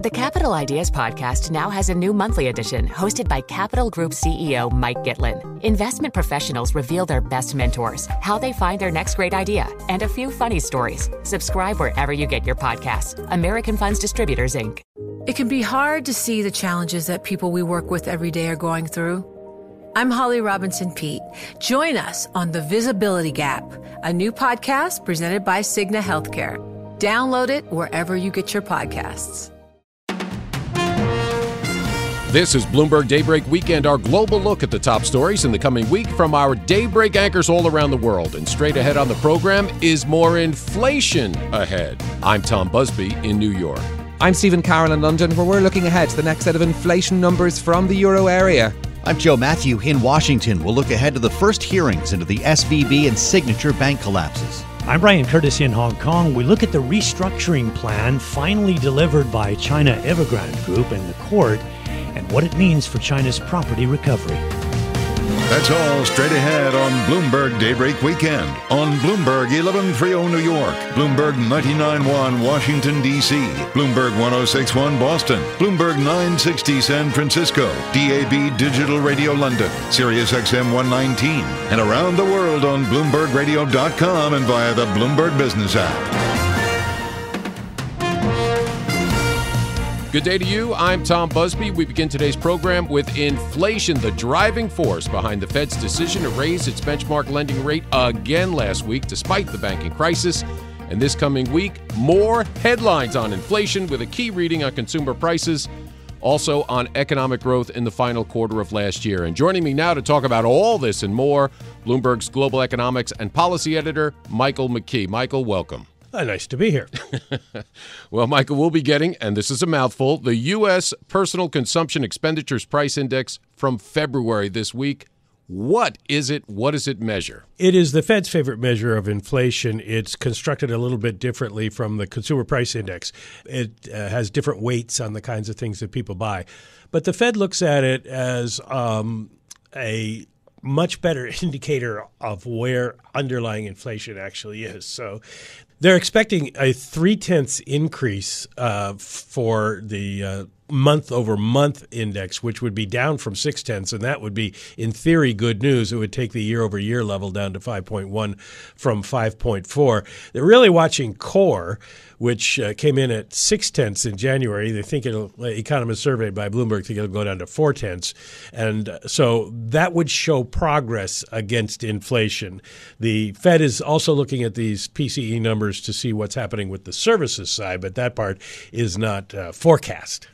The Capital Ideas Podcast now has a new monthly edition hosted by Capital Group CEO Mike Gitlin. Investment professionals reveal their best mentors, how they find their next great idea, and a few funny stories. Subscribe wherever you get your podcasts. American Funds Distributors, Inc. It can be hard to see the challenges that people we work with every day are going through. I'm Holly Robinson Peete. Join us on The Visibility Gap, a new podcast presented by Cigna Healthcare. Download it wherever you get your podcasts. This is Bloomberg Daybreak Weekend, our global look at the top stories in the coming week from our daybreak anchors all around the world. And straight ahead on the program is more inflation ahead. I'm Tom Busby in New York. I'm Stephen Carroll in London, where we're looking ahead to the next set of inflation numbers from the euro area. I'm Joe Matthew in Washington. We'll look ahead to the first hearings into the SVB and Signature bank collapses. I'm Brian Curtis in Hong Kong. We look at the restructuring plan finally delivered by China Evergrande Group in the court and what it means for China's property recovery. That's all straight ahead on Bloomberg Daybreak Weekend on Bloomberg 1130 New York, Bloomberg 99.1 Washington, D.C., Bloomberg 1061 Boston, Bloomberg 960 San Francisco, DAB Digital Radio London, Sirius XM 119, and around the world on BloombergRadio.com and via the Bloomberg Business app. Good day to you. I'm Tom Busby. We begin today's program with inflation, the driving force behind the Fed's decision to raise its benchmark lending rate again last week, despite the banking crisis. And this coming week, more headlines on inflation with a key reading on consumer prices, also on economic growth in the final quarter of last year. And joining me now to talk about all this and more, Bloomberg's global economics and policy editor, Michael McKee. Michael, welcome. Uh, nice to be here. well, Michael, we'll be getting, and this is a mouthful, the U.S. Personal Consumption Expenditures Price Index from February this week. What is it? What does it measure? It is the Fed's favorite measure of inflation. It's constructed a little bit differently from the Consumer Price Index. It uh, has different weights on the kinds of things that people buy. But the Fed looks at it as um, a much better indicator of where underlying inflation actually is. So they're expecting a three tenths increase uh, for the uh, month over month index, which would be down from six tenths, and that would be, in theory, good news. It would take the year over year level down to 5.1 from 5.4. They're really watching core which uh, came in at six tenths in January. They think it'll, uh, economists surveyed by Bloomberg think it'll go down to four tenths. And uh, so that would show progress against inflation. The Fed is also looking at these PCE numbers to see what's happening with the services side, but that part is not uh, forecast.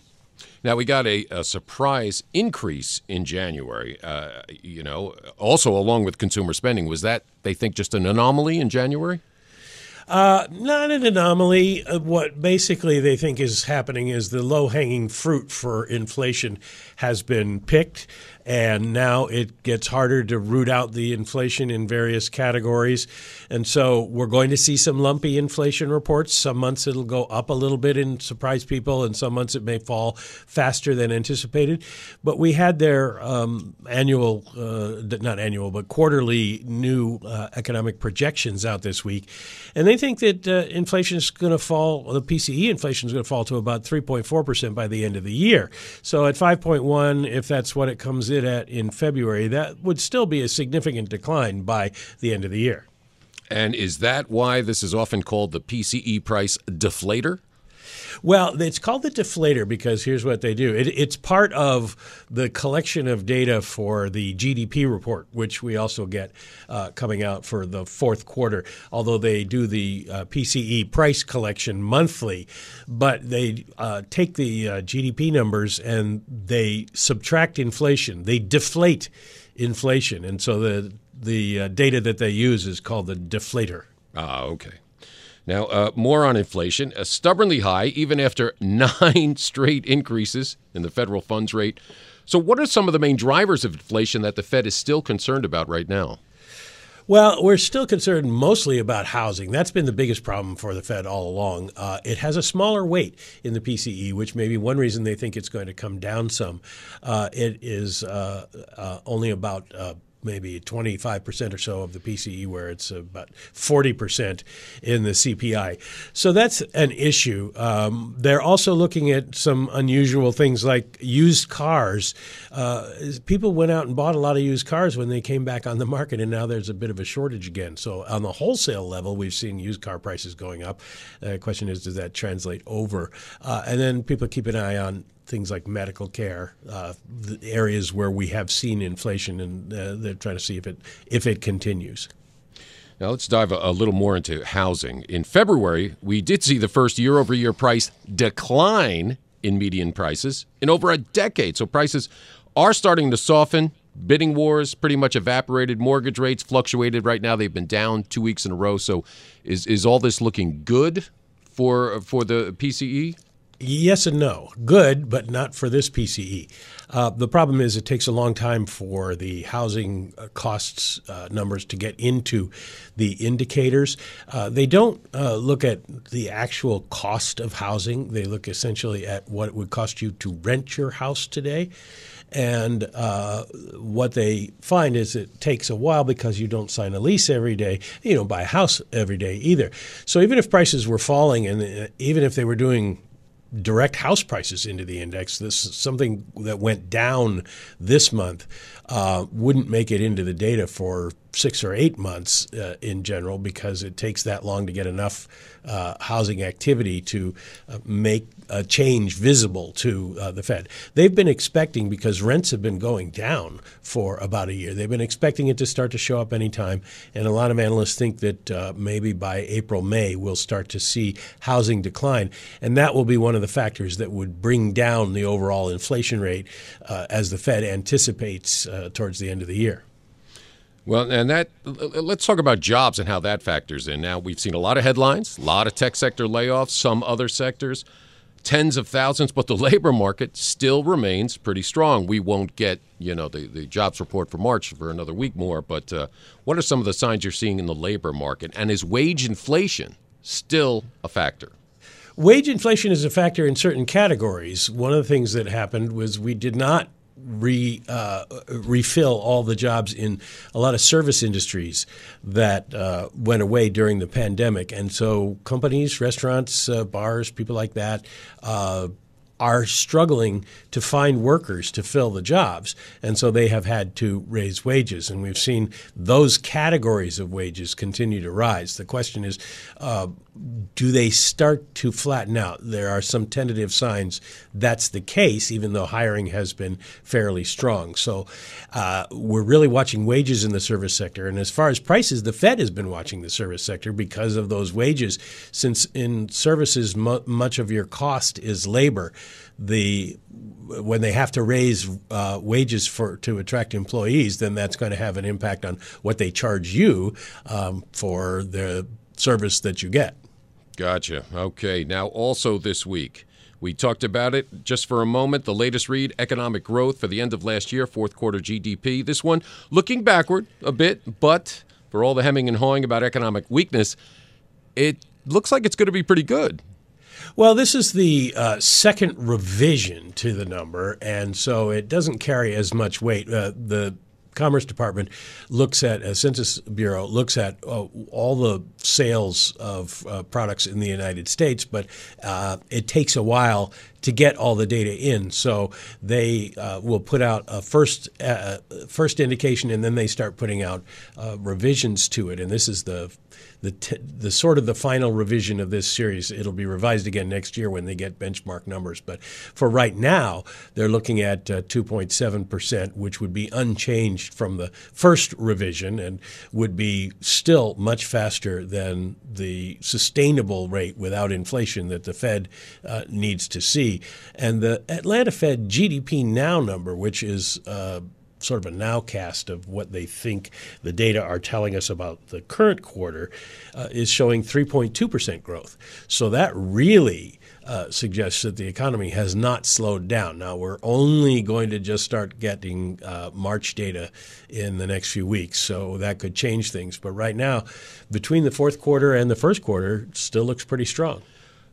Now we got a, a, surprise increase in January. Uh, you know, also along with consumer spending. Was that they think just an anomaly in January? Uh, not an anomaly. Uh, what basically they think is happening is the low hanging fruit for inflation has been picked and now it gets harder to root out the inflation in various categories. And so we're going to see some lumpy inflation reports. Some months it'll go up a little bit and surprise people, and some months it may fall faster than anticipated. But we had their um, annual, uh, not annual, but quarterly new uh, economic projections out this week. And they think that uh, inflation is going to fall, the PCE inflation is going to fall to about 3.4% by the end of the year. So at 5.1, if that's what it comes in at in February, that would still be a significant decline by the end of the year. And is that why this is often called the PCE price deflator? Well, it's called the deflator because here's what they do. It, it's part of the collection of data for the GDP report, which we also get uh, coming out for the fourth quarter. Although they do the uh, PCE price collection monthly, but they uh, take the uh, GDP numbers and they subtract inflation. They deflate inflation, and so the the uh, data that they use is called the deflator. Ah, okay. Now, uh, more on inflation. Uh, stubbornly high, even after nine straight increases in the federal funds rate. So, what are some of the main drivers of inflation that the Fed is still concerned about right now? Well, we're still concerned mostly about housing. That's been the biggest problem for the Fed all along. Uh, it has a smaller weight in the PCE, which may be one reason they think it's going to come down some. Uh, it is uh, uh only about uh, maybe 25% or so of the PCE, where it's about 40% in the CPI. So that's an issue. Um, they're also looking at some unusual things like used cars. Uh, people went out and bought a lot of used cars when they came back on the market, and now there's a bit of a shortage again. So on the wholesale level, we've seen used car prices going up. Uh, the question is, does that translate over? Uh, and then people keep an eye on things like medical care, uh, the areas where we have seen inflation, and uh, they're trying to see if it if it continues. Now let's dive a, a, little more into housing. In February, we did see the first year-over-year price decline in median prices in over a decade. So prices are starting to soften. Bidding wars pretty much evaporated. Mortgage rates fluctuated. Right now, they've been down two weeks in a row. So, is is all this looking good for for the PCE? Yes and no. Good, but not for this PCE. Uh, the problem is it takes a long time for the housing uh, costs uh, numbers to get into the indicators. Uh, they don't uh, look at the actual cost of housing, they look essentially at what it would cost you to rent your house today. And uh, what they find is it takes a while because you don't sign a lease every day, you don't buy a house every day either. So even if prices were falling and even if they were doing direct house prices into the index. This is something that went down this month uh, wouldn't make it into the data for six or eight months uh, in general because it takes that long to get enough uh, housing activity to uh, make a change visible to uh, the Fed. They've been expecting, because rents have been going down for about a year, they've been expecting it to start to show up anytime. And a lot of analysts think that uh, maybe by April, May, we'll start to see housing decline. And that will be one of the factors that would bring down the overall inflation rate uh, as the Fed anticipates towards the end of the year. Well, and that let's talk about jobs and how that factors in. Now, we've seen a lot of headlines, a lot of tech sector layoffs, some other sectors, tens of thousands, but the labor market still remains pretty strong. We won't get, you know, the, the jobs report for March for another week more, but uh, what are some of the signs you're seeing in the labor market? And is wage inflation still a factor? Wage inflation is a factor in certain categories. One of the things that happened was we did not re uh, refill all the jobs in a lot of service industries that uh, went away during the pandemic, and so companies, restaurants, uh, bars, people like that. Are struggling to find workers to fill the jobs. And so they have had to raise wages. And we've seen those categories of wages continue to rise. The question is uh, do they start to flatten out? There are some tentative signs that's the case, even though hiring has been fairly strong. So uh, we're really watching wages in the service sector. And as far as prices, the Fed has been watching the service sector because of those wages, since in services, mu- much of your cost is labor. The when they have to raise uh, wages for to attract employees, then that's going to have an impact on what they charge you um, for the service that you get. Gotcha. Okay. Now, also this week, we talked about it just for a moment. The latest read economic growth for the end of last year, fourth quarter GDP. This one looking backward a bit, but for all the hemming and hawing about economic weakness, it looks like it's going to be pretty good. Well, this is the uh, second revision to the number, and so it doesn't carry as much weight. Uh, the Commerce Department looks at, a Census Bureau looks at uh, all the sales of uh, products in the United States, but uh, it takes a while to get all the data in. So they uh, will put out a first uh, first indication, and then they start putting out uh, revisions to it. And this is the the, t- the sort of the final revision of this series. It'll be revised again next year when they get benchmark numbers. But for right now, they're looking at uh, 2.7 percent, which would be unchanged from the first revision and would be still much faster than the sustainable rate without inflation that the Fed uh, needs to see. And the Atlanta Fed GDP now number, which is uh, sort of a nowcast of what they think the data are telling us about the current quarter, uh, is showing 3.2% growth. So that really uh, suggests that the economy has not slowed down. Now, we're only going to just start getting uh, March data in the next few weeks, so that could change things. But right now, between the fourth quarter and the first quarter, still looks pretty strong.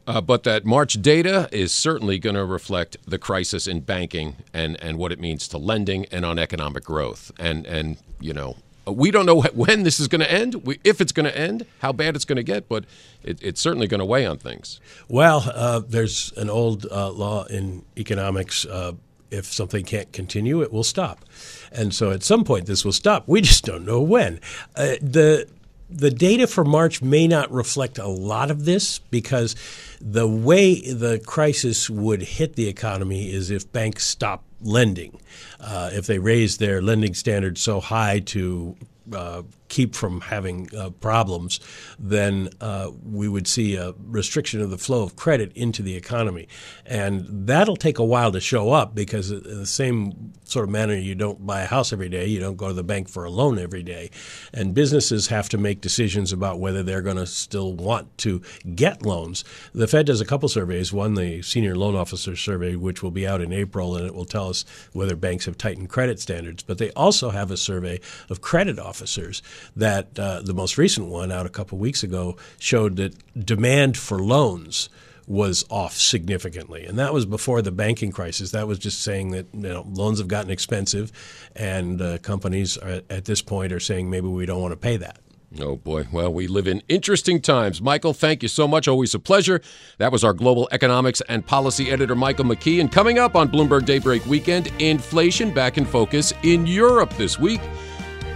Uh, but that March data is certainly going to reflect the crisis in banking and, and what it means to lending and on economic growth. And, and you know, we don't know when this is going to end, if it's going to end, how bad it's going to get, but it, it's certainly going to weigh on things. Well, uh, there's an old uh, law in economics uh, if something can't continue, it will stop. And so at some point, this will stop. We just don't know when. Uh, the the data for March may not reflect a lot of this because the way the crisis would hit the economy is if banks stop lending. Uh, if they raise their lending standards so high to uh, keep from having uh, problems, then uh, we would see a restriction of the flow of credit into the economy. And that'll take a while to show up because, in the same sort of manner, you don't buy a house every day, you don't go to the bank for a loan every day. And businesses have to make decisions about whether they're going to still want to get loans. The Fed does a couple surveys one, the Senior Loan Officer Survey, which will be out in April, and it will tell us whether banks have tightened credit standards. But they also have a survey of credit officers that uh, the most recent one out a couple weeks ago showed that demand for loans was off significantly, and that was before the banking crisis. That was just saying that you know, loans have gotten expensive, and uh, companies are, at this point are saying maybe we don't want to pay that. Oh boy. Well, we live in interesting times. Michael, thank you so much. Always a pleasure. That was our global economics and policy editor, Michael McKee. And coming up on Bloomberg Daybreak Weekend, inflation back in focus in Europe this week.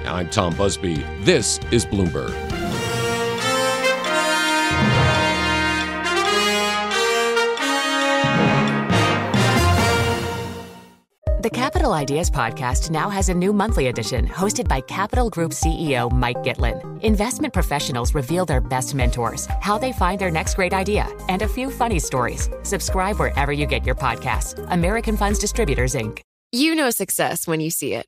I'm Tom Busby. This is Bloomberg. The Capital Ideas Podcast now has a new monthly edition hosted by Capital Group CEO Mike Gitlin. Investment professionals reveal their best mentors, how they find their next great idea, and a few funny stories. Subscribe wherever you get your podcasts. American Funds Distributors, Inc. You know success when you see it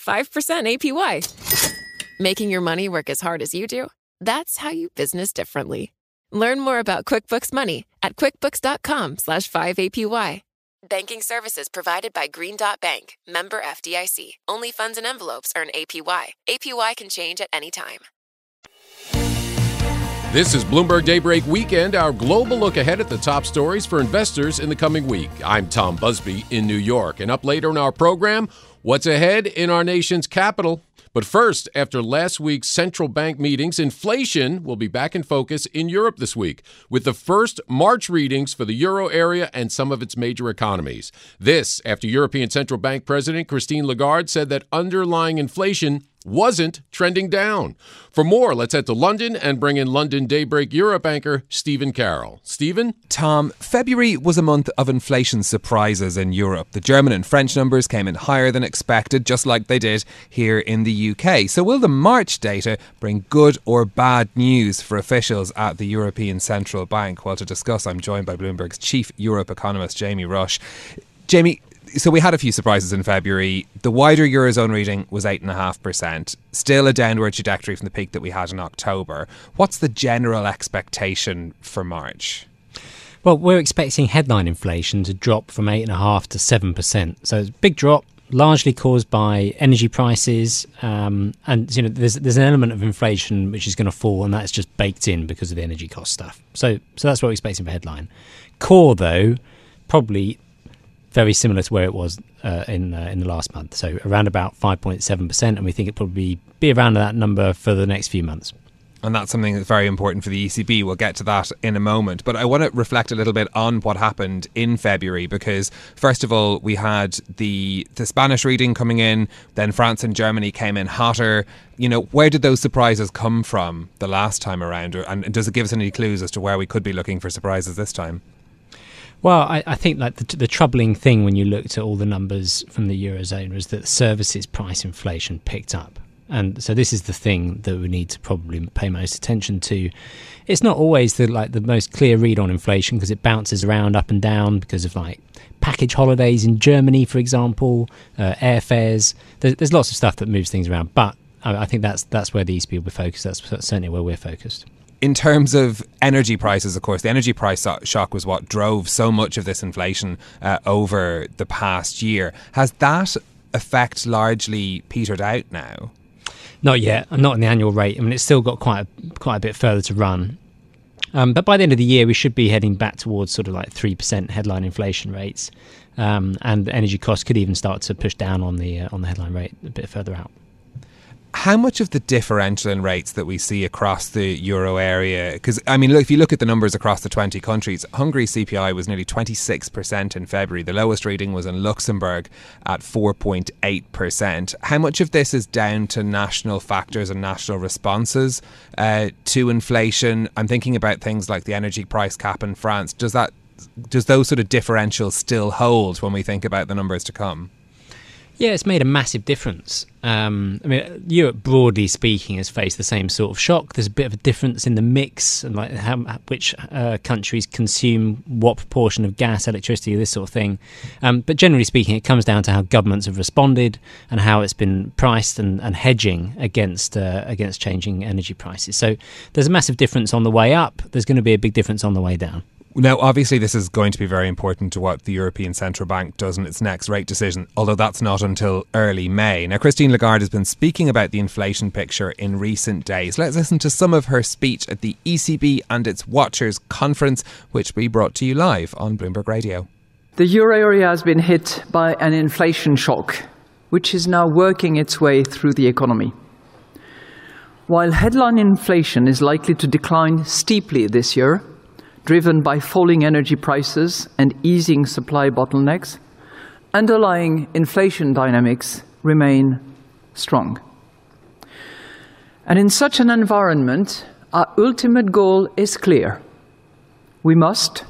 5% APY. Making your money work as hard as you do? That's how you business differently. Learn more about QuickBooks Money at quickbooks.com slash 5APY. Banking services provided by Green Dot Bank, member FDIC. Only funds and envelopes earn APY. APY can change at any time. This is Bloomberg Daybreak Weekend, our global look ahead at the top stories for investors in the coming week. I'm Tom Busby in New York. And up later in our program, what's ahead in our nation's capital? But first, after last week's central bank meetings, inflation will be back in focus in Europe this week, with the first March readings for the euro area and some of its major economies. This after European Central Bank President Christine Lagarde said that underlying inflation wasn't trending down. For more, let's head to London and bring in London Daybreak Europe anchor Stephen Carroll. Stephen? Tom, February was a month of inflation surprises in Europe. The German and French numbers came in higher than expected, just like they did here in the UK. So, will the March data bring good or bad news for officials at the European Central Bank? Well, to discuss, I'm joined by Bloomberg's chief Europe economist, Jamie Rush. Jamie, so we had a few surprises in February. The wider eurozone reading was eight and a half percent, still a downward trajectory from the peak that we had in October. What's the general expectation for March? Well, we're expecting headline inflation to drop from eight and a half to seven percent. So it's a big drop, largely caused by energy prices, um, and you know there's there's an element of inflation which is going to fall, and that's just baked in because of the energy cost stuff. So so that's what we're expecting for headline. Core though, probably very similar to where it was uh, in uh, in the last month. So around about 5.7 percent, and we think it probably be around that number for the next few months. And that's something that's very important for the ECB. We'll get to that in a moment. But I want to reflect a little bit on what happened in February because, first of all, we had the the Spanish reading coming in, then France and Germany came in hotter. You know, where did those surprises come from the last time around? And does it give us any clues as to where we could be looking for surprises this time? Well, I, I think like the, the, troubling thing when you looked at all the numbers from the eurozone was that services price inflation picked up. and so this is the thing that we need to probably pay most attention to. It's not always the like the most clear read on inflation because it bounces around up and down because of like package holidays in Germany, for example, uh, airfares. There's, there's, lots of stuff that moves things around, but I, I think that's that's where the ECB will be focused. That's certainly where we're focused in terms of energy prices, of course, the energy price shock was what drove so much of this inflation uh, over the past year. Has that effect largely petered out now? Not yet. Not in the annual rate. I mean, it's still got quite a, quite a bit further to run. Um, but by the end of the year, we should be heading back towards sort of like three percent headline inflation rates, um, and energy costs could even start to push down on the uh, on the headline rate a bit further out how much of the differential in rates that we see across the euro area? Because I mean, look, if you look at the numbers across the twenty countries, Hungary's CPI was nearly twenty six percent in February. The lowest reading was in Luxembourg at four point eight percent. How much of this is down to national factors and national responses uh, to inflation? I'm thinking about things like the energy price cap in France. Does that does those sort of differentials still hold when we think about the numbers to come? Yeah, it's made a massive difference. Um, I mean, Europe, broadly speaking, has faced the same sort of shock. There's a bit of a difference in the mix and like how which uh, countries consume what proportion of gas, electricity, this sort of thing. Um, but generally speaking, it comes down to how governments have responded and how it's been priced and, and hedging against uh, against changing energy prices. So there's a massive difference on the way up. There's going to be a big difference on the way down. Now, obviously, this is going to be very important to what the European Central Bank does in its next rate decision, although that's not until early May. Now, Christine Lagarde has been speaking about the inflation picture in recent days. Let's listen to some of her speech at the ECB and its Watchers conference, which we brought to you live on Bloomberg Radio. The euro area has been hit by an inflation shock, which is now working its way through the economy. While headline inflation is likely to decline steeply this year, driven by falling energy prices and easing supply bottlenecks, underlying inflation dynamics remain strong. And in such an environment, our ultimate goal is clear. We must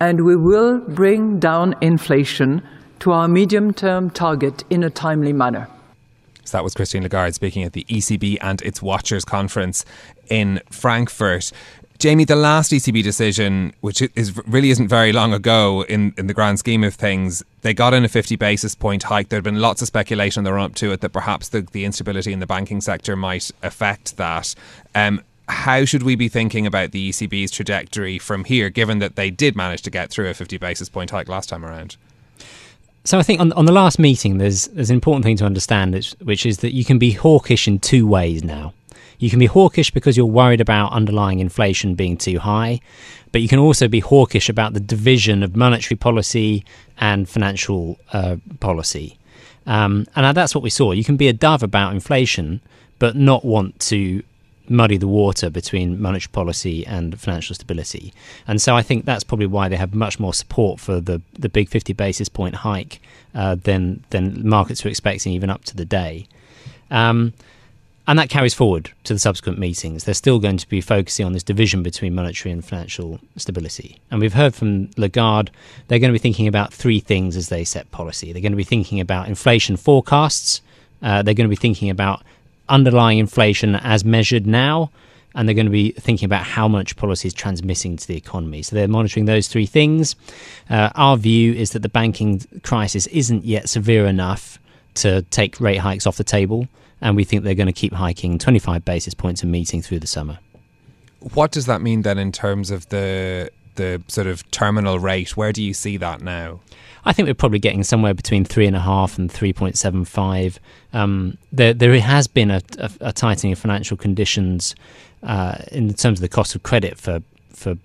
and we will bring down inflation to our medium term target in a timely manner. So that was Christine Lagarde speaking at the ECB and its Watchers conference in Frankfurt. Jamie, the last ECB decision, which is really isn't very long ago in, in the grand scheme of things, they got in a 50 basis point hike. There had been lots of speculation in the run up to it that perhaps the, the instability in the banking sector might affect that. Um, how should we be thinking about the ECB's trajectory from here, given that they did manage to get through a 50 basis point hike last time around? So I think on, on the last meeting, there's there's an important thing to understand, which is that you can be hawkish in two ways now. You can be hawkish because you're worried about underlying inflation being too high, but you can also be hawkish about the division of monetary policy and financial uh, policy. Um, and that's what we saw. You can be a dove about inflation, but not want to muddy the water between monetary policy and financial stability. And so I think that's probably why they have much more support for the, the big 50 basis point hike uh, than, than markets were expecting even up to the day. Um, and that carries forward to the subsequent meetings. They're still going to be focusing on this division between monetary and financial stability. And we've heard from Lagarde, they're going to be thinking about three things as they set policy. They're going to be thinking about inflation forecasts, uh, they're going to be thinking about underlying inflation as measured now, and they're going to be thinking about how much policy is transmitting to the economy. So they're monitoring those three things. Uh, our view is that the banking crisis isn't yet severe enough to take rate hikes off the table and we think they're going to keep hiking 25 basis points a meeting through the summer. What does that mean then in terms of the the sort of terminal rate? Where do you see that now? I think we're probably getting somewhere between three and a half and three point seven five. Um, there, there has been a, a, a tightening of financial conditions uh, in terms of the cost of credit for for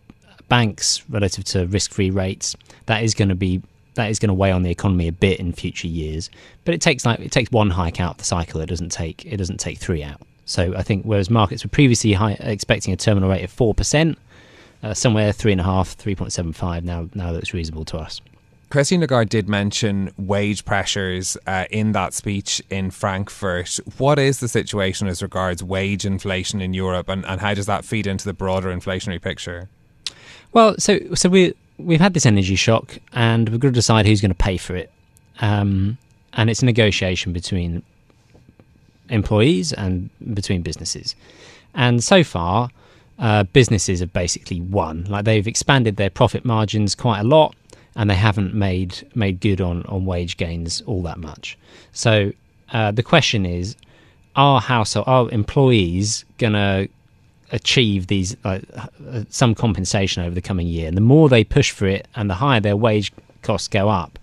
banks relative to risk-free rates. That is going to be that is going to weigh on the economy a bit in future years. But it takes like it takes one hike out of the cycle. It doesn't take it doesn't take three out. So I think whereas markets were previously high, expecting a terminal rate of four percent, uh, somewhere three and a half, three point seven five. Now now that's reasonable to us. Christine Lagarde did mention wage pressures uh, in that speech in Frankfurt. What is the situation as regards wage inflation in Europe, and, and how does that feed into the broader inflationary picture? Well, so so we we've had this energy shock, and we've got to decide who's going to pay for it. Um, and it's a negotiation between employees and between businesses. And so far, uh, businesses have basically won. Like they've expanded their profit margins quite a lot, and they haven't made made good on on wage gains all that much. So uh, the question is, are household are employees gonna achieve these uh, some compensation over the coming year? And the more they push for it, and the higher their wage costs go up,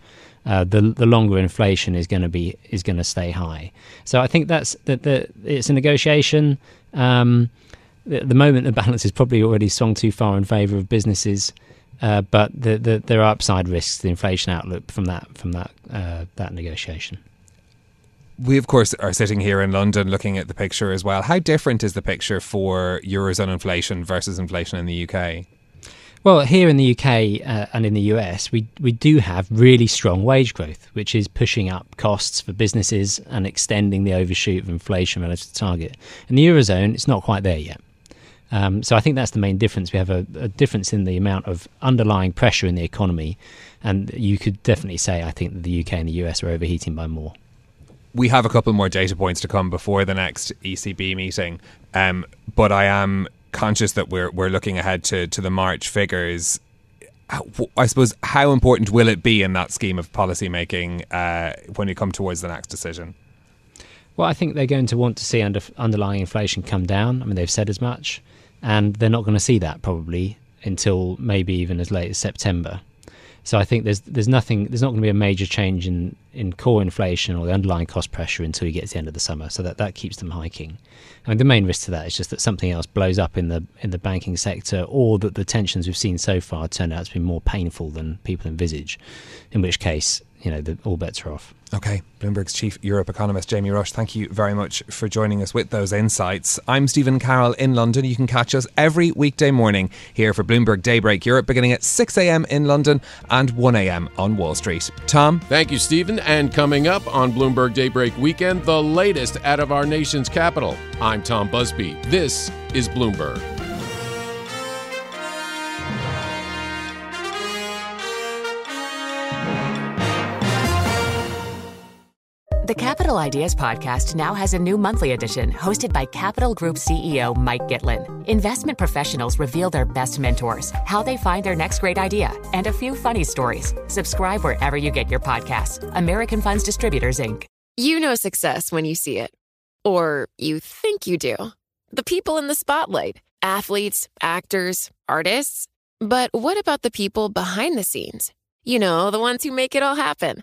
uh, the the longer inflation is going to be is going to stay high. So I think that's that the, it's a negotiation. Um, at the moment, the balance is probably already swung too far in favour of businesses, uh, but the, the, there are upside risks to the inflation outlook from that from that uh, that negotiation. We, of course, are sitting here in London looking at the picture as well. How different is the picture for Eurozone inflation versus inflation in the UK? Well, here in the UK uh, and in the US, we, we do have really strong wage growth, which is pushing up costs for businesses and extending the overshoot of inflation relative to target. In the Eurozone, it's not quite there yet. Um, so I think that's the main difference. We have a, a, difference in the amount of underlying pressure in the economy, and you could definitely say I think that the UK and the US are overheating by more. We have a couple more data points to come before the next ECB meeting, um, but I am conscious that we're we're looking ahead to to the March figures. I suppose how important will it be in that scheme of policy making uh, when you come towards the next decision? Well, I think they're going to want to see under, underlying inflation come down. I mean, they've said as much and they're not going to see that probably until maybe even as late as September. So I think there's there's nothing there's not going to be a major change in, in core inflation or the underlying cost pressure until you get to the end of the summer. So that, that keeps them hiking. I mean the main risk to that is just that something else blows up in the in the banking sector or that the tensions we've seen so far turn out to be more painful than people envisage. In which case you know, the, all bets are off. Okay, Bloomberg's chief Europe economist Jamie Rush, thank you very much for joining us with those insights. I'm Stephen Carroll in London. You can catch us every weekday morning here for Bloomberg Daybreak Europe, beginning at 6 a.m. in London and 1 a.m. on Wall Street. Tom? Thank you, Stephen. And coming up on Bloomberg Daybreak Weekend, the latest out of our nation's capital. I'm Tom Busby. This is Bloomberg. The Capital Ideas Podcast now has a new monthly edition hosted by Capital Group CEO Mike Gitlin. Investment professionals reveal their best mentors, how they find their next great idea, and a few funny stories. Subscribe wherever you get your podcasts. American Funds Distributors, Inc. You know success when you see it, or you think you do. The people in the spotlight athletes, actors, artists. But what about the people behind the scenes? You know, the ones who make it all happen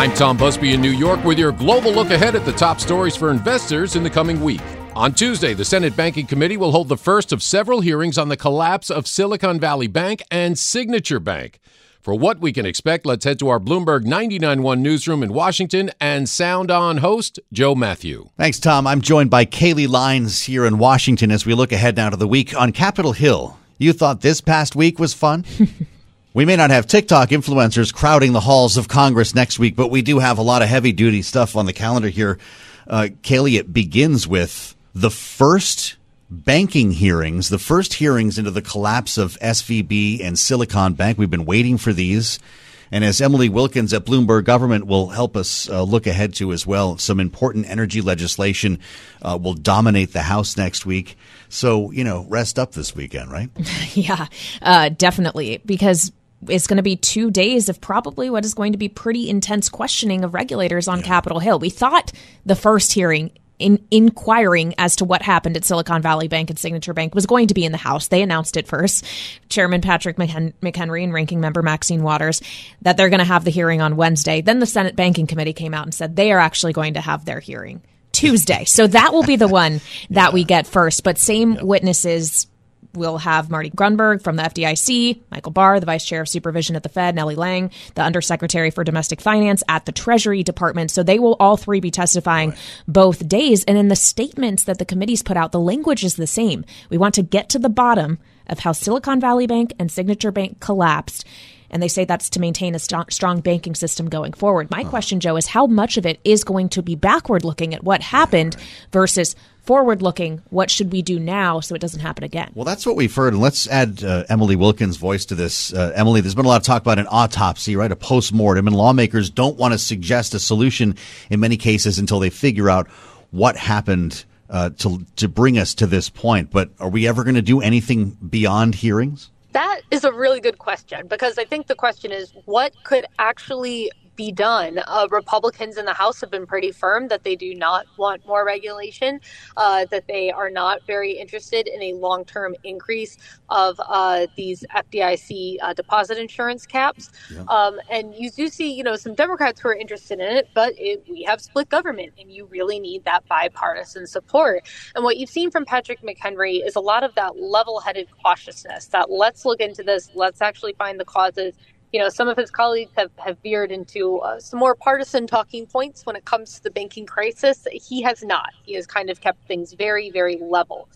I'm Tom Busby in New York with your global look ahead at the top stories for investors in the coming week. On Tuesday, the Senate Banking Committee will hold the first of several hearings on the collapse of Silicon Valley Bank and Signature Bank. For what we can expect, let's head to our Bloomberg 99.1 newsroom in Washington and sound on host Joe Matthew. Thanks, Tom. I'm joined by Kailey Leinz here in Washington as we look ahead now to the week on Capitol Hill. You thought this past week was fun? We may not have TikTok influencers crowding the halls of Congress next week, but we do have a lot of heavy duty stuff on the calendar here. Uh, Kailey, it begins with the first banking hearings, the first hearings into the collapse of SVB and Silicon Bank. We've been waiting for these. And as Emily Wilkins at Bloomberg Government will help us uh, look ahead to as well, some important energy legislation uh, will dominate the House next week. So, you know, rest up this weekend, right? yeah, uh, definitely. Because it's going to be two days of probably what is going to be pretty intense questioning of regulators on yeah. Capitol Hill. We thought the first hearing in inquiring as to what happened at Silicon Valley Bank and Signature Bank was going to be in the House. They announced it first. Chairman Patrick McHenry and Ranking Member Maxine Waters that they're going to have the hearing on Wednesday. Then the Senate Banking Committee came out and said they are actually going to have their hearing Tuesday. So that will be the one that yeah. we get first. But same yep. witnesses we'll have Marty Gruenberg from the FDIC, Michael Barr, the Vice Chair of Supervision at the Fed, Nellie Liang, the Undersecretary for Domestic Finance at the Treasury Department. So they will all three be testifying right. both days. And in the statements that the committees put out, the language is the same. We want to get to the bottom of how Silicon Valley Bank and Signature Bank collapsed. And they say that's to maintain a st- strong banking system going forward. My question, Joe, is how much of it is going to be backward looking at what happened right, right. versus forward looking, what should we do now so it doesn't happen again? Well, that's what we've heard. And let's add uh, Emily Wilkins' voice to this. Uh, Emily, there's been a lot of talk about an autopsy, right? A post mortem. And lawmakers don't want to suggest a solution in many cases until they figure out what happened uh, to, to bring us to this point. But are we ever going to do anything beyond hearings? That is a really good question because I think the question is what could actually be done. Uh, Republicans in the House have been pretty firm that they do not want more regulation, uh, that they are not very interested in a long term increase of uh, these FDIC uh, deposit insurance caps. Yeah. Um, and you do see, you know, some Democrats who are interested in it, but it, we have split government and you really need that bipartisan support. And what you've seen from Patrick McHenry is a lot of that level headed cautiousness that let's look into this, let's actually find the causes you know, some of his colleagues have, have veered into uh, some more partisan talking points when it comes to the banking crisis. He has not. He has kind of kept things very, very level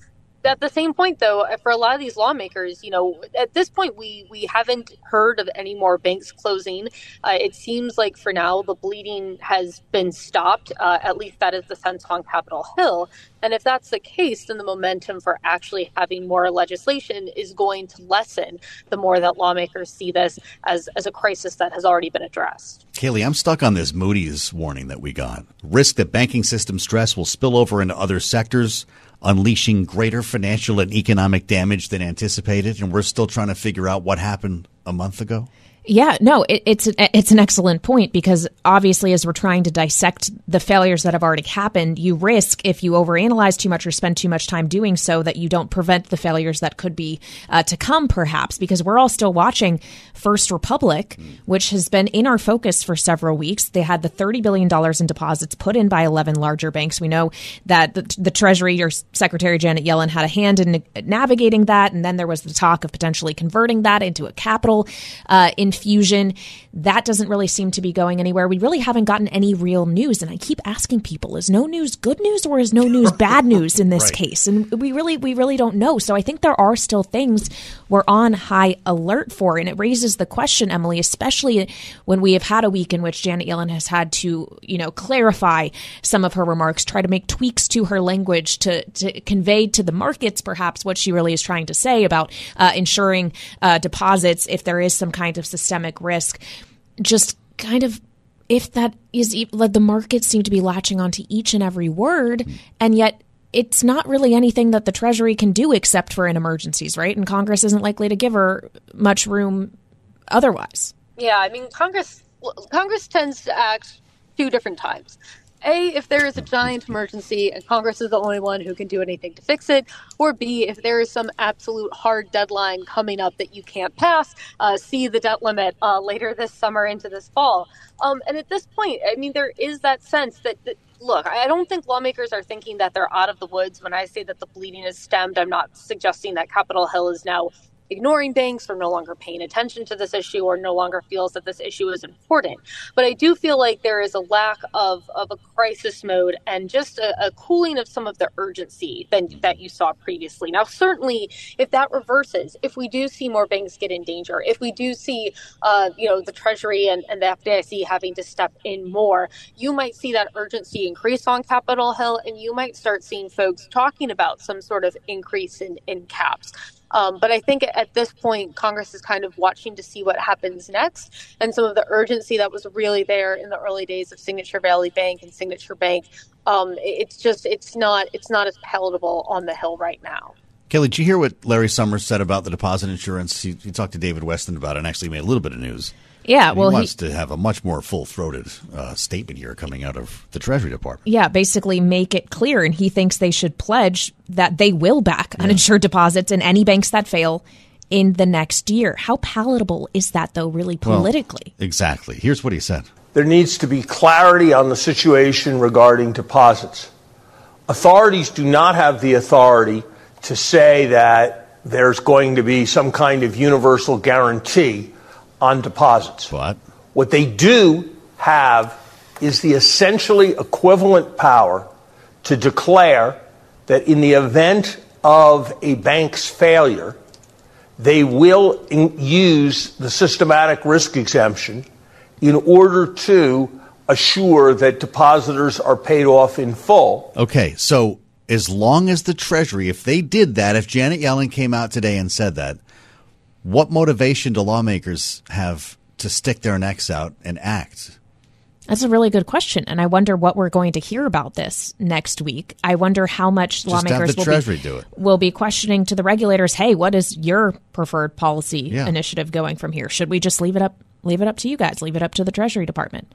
at the same point though for a lot of these lawmakers you know at this point we we haven't heard of any more banks closing. Uh, it seems like for now the bleeding has been stopped. Uh, at least that is the sense on capitol hill. And if that's the case then the momentum for actually having more legislation is going to lessen the more that lawmakers see this as as a crisis that has already been addressed. Kailey i'm stuck on this moody's warning that we got. Risk that banking system stress will spill over into other sectors unleashing greater financial and economic damage than anticipated, and we're still trying to figure out what happened a month ago? Yeah, no, it, it's it's an excellent point because obviously, as we're trying to dissect the failures that have already happened, you risk if you overanalyze too much or spend too much time doing so that you don't prevent the failures that could be uh, to come, perhaps. Because we're all still watching First Republic, which has been in our focus for several weeks. They had the thirty billion dollars in deposits put in by eleven larger banks. We know that the, the Treasury, Secretary Janet Yellen, had a hand in navigating that, and then there was the talk of potentially converting that into a capital uh, in confusion. That doesn't really seem to be going anywhere. We really haven't gotten any real news. And I keep asking people, is no news good news or is no news bad news in this right. case? And we really, we really don't know. So I think there are still things we're on high alert for. And it raises the question, Emily, especially when we have had a week in which Janet Yellen has had to, you know, clarify some of her remarks, try to make tweaks to her language to, to convey to the markets perhaps what she really is trying to say about uh, ensuring uh, deposits if there is some kind of systemic risk. Just kind of if that is like the markets seem to be latching onto each and every word and yet it's not really anything that the treasury can do except for in emergencies right and congress isn't likely to give her much room otherwise yeah i mean congress congress tends to act two different times a, if there is a giant emergency and Congress is the only one who can do anything to fix it, or B, if there is some absolute hard deadline coming up that you can't pass, uh, see the debt limit uh, later this summer into this fall. Um, and at this point, I mean, there is that sense that, that look, I don't think lawmakers are thinking that they're out of the woods. When I say that the bleeding is stemmed, I'm not suggesting that Capitol Hill is now ignoring banks or no longer paying attention to this issue or no longer feels that this issue is important. But I do feel like there is a lack of, of a crisis mode and just a, a cooling of some of the urgency than that you saw previously. Now, certainly, if that reverses, if we do see more banks get in danger, if we do see, uh, you know, the Treasury and, and the FDIC having to step in more, you might see that urgency increase on Capitol Hill, and you might start seeing folks talking about some sort of increase in, in caps. Um, but I think at this point, Congress is kind of watching to see what happens next. And some of the urgency that was really there in the early days of Signature Valley Bank and Signature Bank, um, it's just it's not it's not as palatable on the Hill right now. Kelly, did you hear what Larry Summers said about the deposit insurance? He, he talked to David Westin about it and actually made a little bit of news. Yeah, well, he he- wants to have a much more full-throated uh, statement here coming out of the Treasury Department. Yeah, basically make it clear. And he thinks they should pledge that they will back uninsured deposits in any banks that fail in the next year. How palatable is that, though, really Well, politically? exactly. Here's what he said. There needs to be clarity on the situation regarding deposits. Authorities do not have the authority to say that there's going to be some kind of universal guarantee on deposits. What? What they do have is the essentially equivalent power to declare that in the event of a bank's failure, they will in- use the systematic risk exemption in order to assure that depositors are paid off in full. Okay, so as long as the Treasury, if they did that, if Janet Yellen came out today and said that, what motivation do lawmakers have to stick their necks out and act? That's a really good question. And I wonder what we're going to hear about this next week. I wonder how much Just lawmakers will, be, will be questioning to the regulators, hey, what is your preferred policy Yeah. initiative going from here? Should we just leave it up leave it up to you guys, leave it up to the Treasury Department?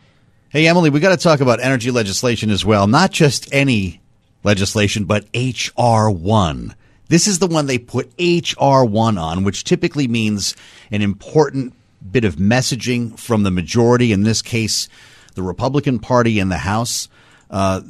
Hey, Emily, we got to talk about energy legislation as well. Not just any legislation, but H.R. 1. This is the one they put H.R. 1 on, which typically means an important bit of messaging from the majority, in this case, the Republican Party in the House. Uh,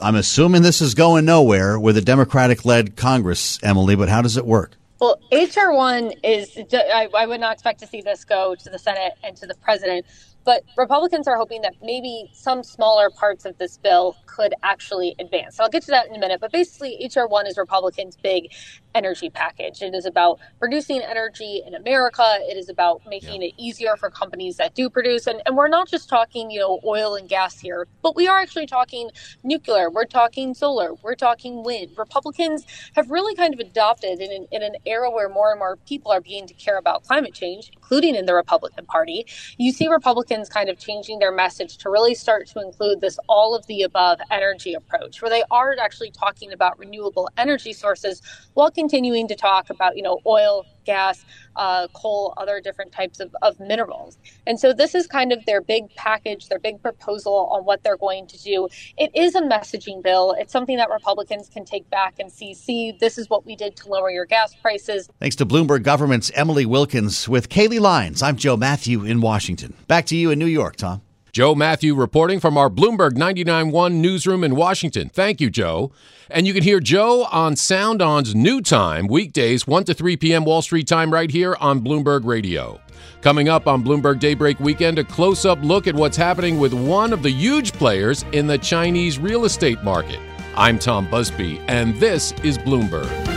I'm assuming this is going nowhere with a Democratic led Congress, Emily, but how does it work? Well, HR one is, I, I would not expect to see this go to the Senate and to the president, but Republicans are hoping that maybe some smaller parts of this bill could actually advance. So I'll get to that in a minute, but basically, HR one is Republicans' big energy package. It is about producing energy in America. It is about making it easier for companies that do produce. And, and we're not just talking, you know, oil and gas here, but we are actually talking nuclear. We're talking solar. We're talking wind. Republicans have really kind of adopted in an, in an era where more and more people are beginning to care about climate change, including in the Republican Party. You see Republicans kind of changing their message to really start to include this all of the above energy approach, where they are actually talking about renewable energy sources while continuing to talk about, you know, oil, gas, uh, coal, other different types of, of minerals. And so this is kind of their big package, their big proposal on what they're going to do. It is a messaging bill. It's something that Republicans can take back and see, see, this is what we did to lower your gas prices. Thanks to Bloomberg Government's Emily Wilkins with Kailey Leinz. I'm Joe Matthew in Washington. Back to you in New York, Tom. Joe Matthew reporting from our Bloomberg 99.1 newsroom in Washington. Thank you, Joe. And you can hear Joe on Sound On's new time, weekdays, 1 to 3 p.m. Wall Street time, right here on Bloomberg Radio. Coming up on Bloomberg Daybreak Weekend, a close up look at what's happening with one of the huge players in the Chinese real estate market. I'm Tom Busby, and this is Bloomberg.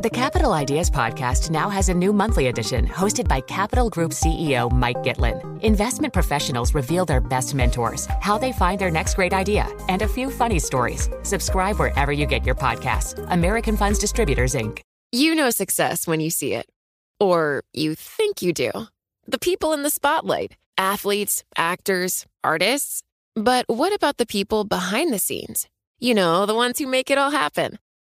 The Capital Ideas Podcast now has a new monthly edition hosted by Capital Group CEO Mike Gitlin. Investment professionals reveal their best mentors, how they find their next great idea, and a few funny stories. Subscribe wherever you get your podcasts. American Funds Distributors, Inc. You know success when you see it. Or you think you do. The people in the spotlight athletes, actors, artists. But what about the people behind the scenes? You know, the ones who make it all happen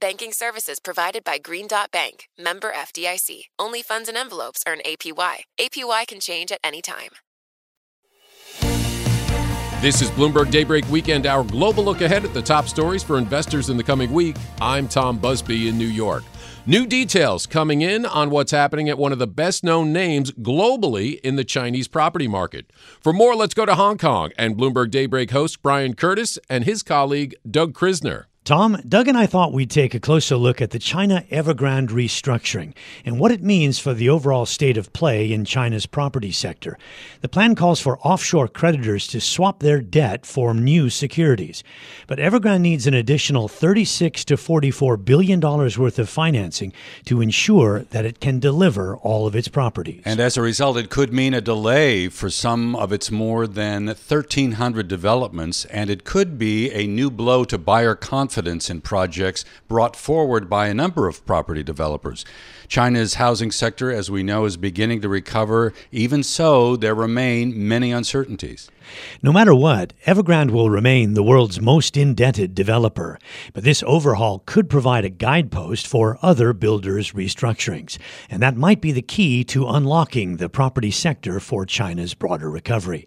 Banking services provided by Green Dot Bank, member FDIC. Only funds and envelopes earn APY. APY can change at any time. This is Bloomberg Daybreak Weekend, our global look ahead at the top stories for investors in the coming week. I'm Tom Busby in New York. New details coming in on what's happening at one of the best known names globally in the Chinese property market. For more, let's go to Hong Kong and Bloomberg Daybreak host Brian Curtis and his colleague Doug Krisner. Tom, Doug and I thought we'd take a closer look at the China Evergrande restructuring and what it means for the overall state of play in China's property sector. The plan calls for offshore creditors to swap their debt for new securities. But Evergrande needs an additional 36 to 44 billion dollars worth of financing to ensure that it can deliver all of its properties. And as a result, it could mean a delay for some of its more than 1,300 developments, and it could be a new blow to buyer confidence confidence in projects brought forward by a number of property developers. China's housing sector, as we know, is beginning to recover. Even so, there remain many uncertainties. No matter what, Evergrande will remain the world's most indebted developer, but this overhaul could provide a guidepost for other builders' restructurings, and that might be the key to unlocking the property sector for China's broader recovery.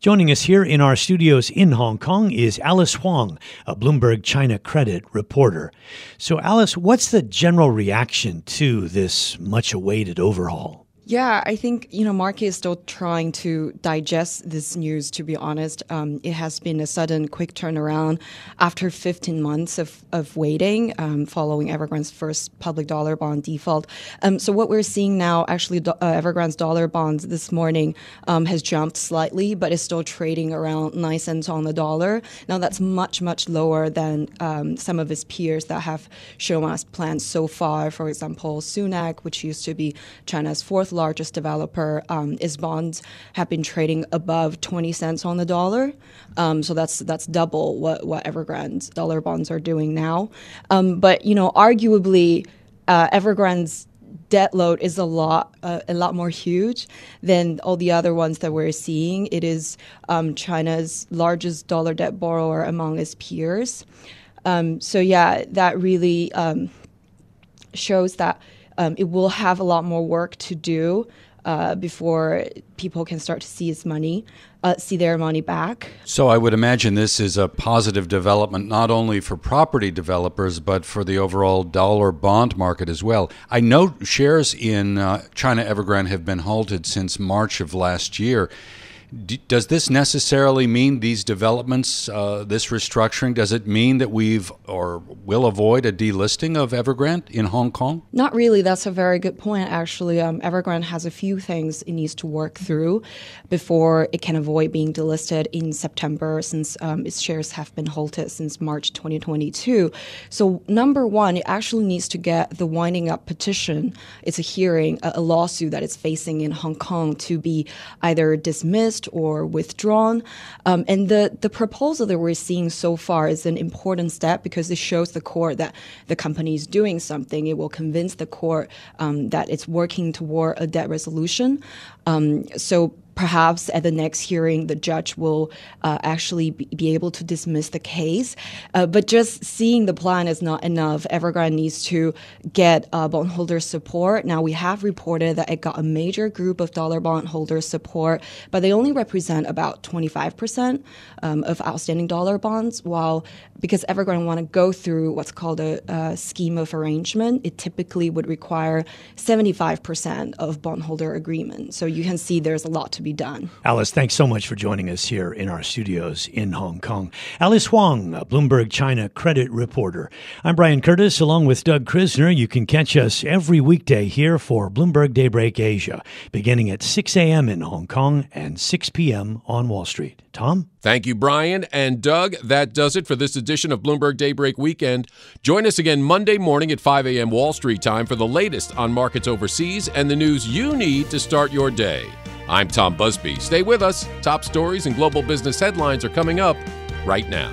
Joining us here in our studios in Hong Kong is Alice Huang, a Bloomberg China credit reporter. So, Alice, what's the general reaction to this much awaited overhaul? Yeah, I think you know market is still trying to digest this news. To be honest, um, it has been a sudden, quick turnaround after 15 months of, of waiting um, following Evergrande's first public dollar bond default. Um, so what we're seeing now, actually, uh, Evergrande's dollar bonds this morning um, has jumped slightly, but is still trading around nine cents on the dollar. Now that's much much lower than um, some of its peers that have shown us plans so far. For example, Sunac, which used to be China's fourth largest developer, um, its bonds have been trading above 20 cents on the dollar. Um, so that's that's double what, what Evergrande's dollar bonds are doing now. Um, but, you know, arguably, uh, Evergrande's debt load is a lot uh, a lot more huge than all the other ones that we're seeing. It is um, China's largest dollar debt borrower among its peers. Um, so yeah, that really um, shows that um, it will have a lot more work to do uh, before people can start to see money, uh, see their money back. So I would imagine this is a positive development not only for property developers but for the overall dollar bond market as well. I know shares in uh, China Evergrande have been halted since March of last year does this necessarily mean these developments, uh, this restructuring, does it mean that we've or will avoid a delisting of Evergrande in Hong Kong? Not really. That's a very good point, actually. Um, Evergrande has a few things it needs to work through before it can avoid being delisted in September, since um, its shares have been halted since March 2022. So, number one, it actually needs to get the winding up petition. It's a hearing, a, a lawsuit that it's facing in Hong Kong to be either dismissed or withdrawn. Um, and the, the proposal that we're seeing so far is an important step because it shows the court that the company is doing something. It will convince the court um, that it's working toward a debt resolution. Um, so perhaps at the next hearing, the judge will uh, actually be, able to dismiss the case. Uh, but just seeing the plan is not enough. Evergrande needs to get uh, bondholder support. Now, we have reported that it got a major group of dollar bondholder support, but they only represent about 25% um, of outstanding dollar bonds, while because Evergrande want to go through what's called a, a scheme of arrangement, it typically would require 75% of bondholder agreement. So you can see there's a lot to be be done. Alice, thanks so much for joining us here in our studios in Hong Kong. Alice Huang, a Bloomberg China credit reporter. I'm Brian Curtis, along with Doug Krisner. You can catch us every weekday here for Bloomberg Daybreak Asia, beginning at 6 a.m. in Hong Kong and 6 p.m. on Wall Street. Tom? Thank you, Brian and Doug. That does it for this edition of Bloomberg Daybreak Weekend. Join us again Monday morning at 5 a.m. Wall Street time for the latest on markets overseas and the news you need to start your day. I'm Tom Busby. Stay with us. Top stories and global business headlines are coming up right now.